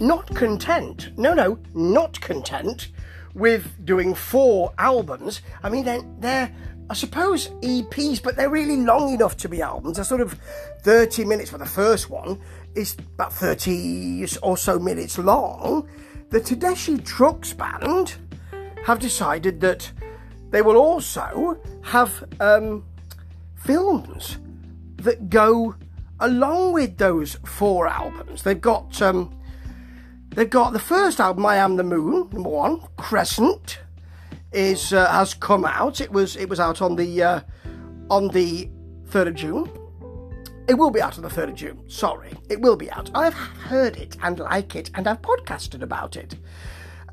not content, no, no, not content with doing four albums. I mean, they're, they're, I suppose, EPs, but they're really long enough to be albums. They're sort of 30 minutes for the first one, is about 30 or so minutes long. The Tedeschi Trucks Band have decided that they will also have um, films that go along with those four albums. They've got um, they've got the first album, I Am the Moon, number one, Crescent, is uh, has come out. It was it was out on the uh, on the third of June. It will be out on the 3rd of June. Sorry, it will be out. I've heard it and like it, and I've podcasted about it.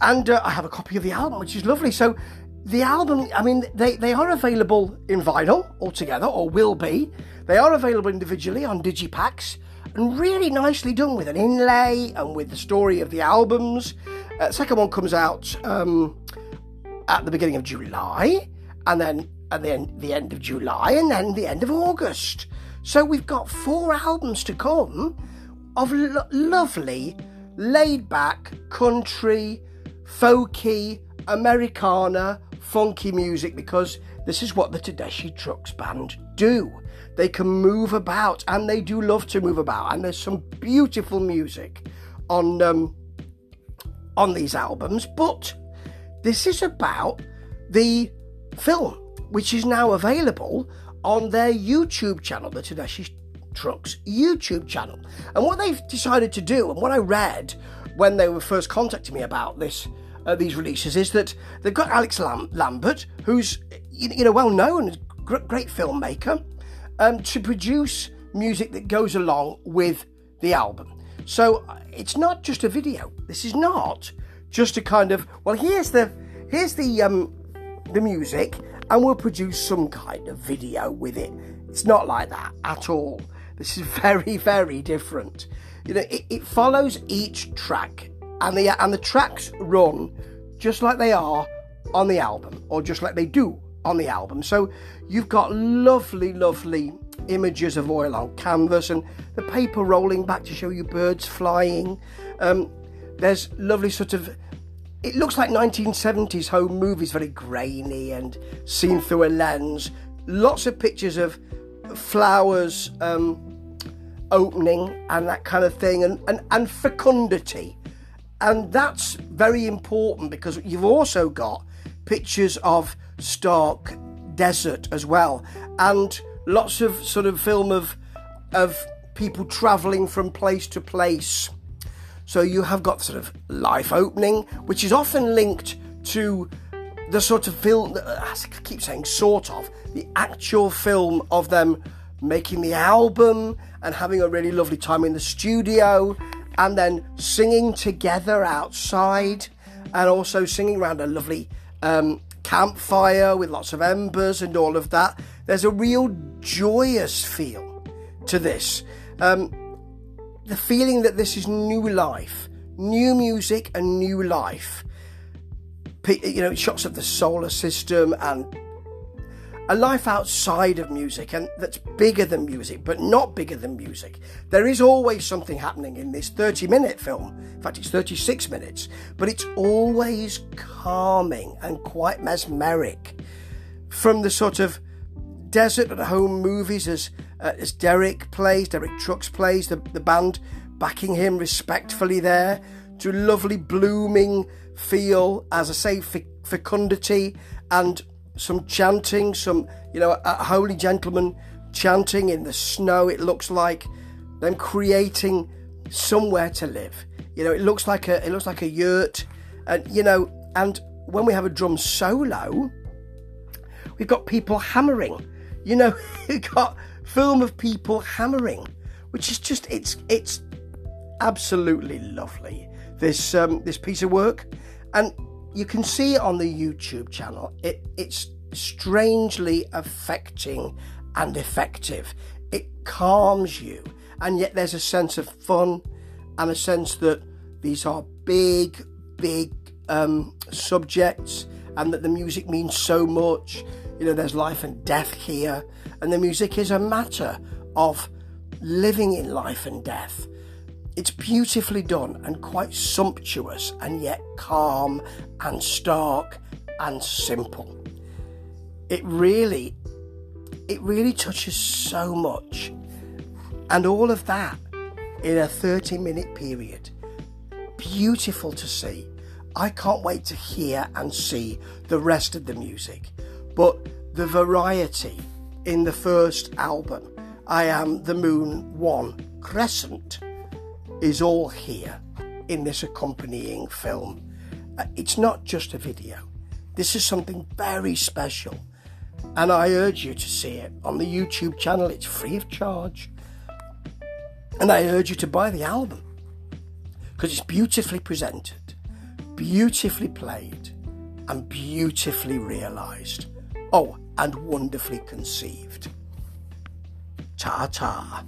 And uh, I have a copy of the album, which is lovely. So the album, I mean, they, they are available in vinyl altogether, or will be. They are available individually on Digipacks, and really nicely done with an inlay and with the story of the albums. Uh, second one comes out um, at the beginning of July, and then at the end, the end of July, and then the end of August. So we've got four albums to come of lo- lovely, laid back, country, folky, Americana, funky music because this is what the Tedeschi Trucks Band do. They can move about and they do love to move about, and there's some beautiful music on um, on these albums. But this is about the film, which is now available on their YouTube channel, the Tedeschi Trucks YouTube channel. And what they've decided to do, and what I read when they were first contacting me about this uh, these releases is that they've got Alix Lam- Lambert, who's you know well known, great filmmaker, um, to produce music that goes along with the album. So it's not just a video. This is not just a kind of well. Here's the here's the um, the music, and we'll produce some kind of video with it. It's not like that at all. This is very very different. You know, it, it follows each track and the and the tracks run just like they are on the album, or just like they do on the album. So you've got lovely, lovely images of oil on canvas and the paper rolling back to show you birds flying. Um, there's lovely sort of it looks like 1970s home movies, very grainy and seen through a lens. Lots of pictures of flowers um, opening and that kind of thing, and, and, and fecundity. And that's very important because you've also got pictures of stark desert as well, and lots of sort of film of of people travelling from place to place. So you have got sort of life opening, which is often linked to the sort of film, as I keep saying, sort of, the actual film of them making the album and having a really lovely time in the studio and then singing together outside and also singing around a lovely um, campfire with lots of embers and all of that. There's a real joyous feel to this. Um, the feeling that this is new life, new music and new life. You know, shots of the solar system and a life outside of music and that's bigger than music, but not bigger than music. There is always something happening in this 30 minute film. In fact, it's 36 minutes, but it's always calming and quite mesmeric. From the sort of desert at home movies as, uh, as Derek plays, Derek Trucks plays, the, the band backing him respectfully there, to lovely blooming feel, as I say, fecundity and some chanting, some, you know, a holy gentleman chanting in the snow. It looks like them creating somewhere to live. You know, it looks like a it looks like a yurt, and you know, and when we have a drum solo, we've got people hammering. You know, we've got film of people hammering, which is just it's it's absolutely lovely. This um, this piece of work, and you can see on the YouTube channel. It, it's strangely affecting and effective. It calms you, and yet there's a sense of fun and a sense that these are big, big um, subjects and that the music means so much. You know, there's life and death here, and the music is a matter of living in life and death. It's beautifully done and quite sumptuous and yet calm and stark and simple. It really, it really touches so much. And all of that in a 30 minute period. Beautiful to see. I can't wait to hear and see the rest of the music. But the variety in the first album, I Am the Moon 1 Crescent, is all here in this accompanying film. Uh, it's not just a video, this is something very special. And I urge you to see it on the YouTube channel, it's free of charge. And I urge you to buy the album because it's beautifully presented, beautifully played, and beautifully realised. Oh, and wonderfully conceived. Ta ta.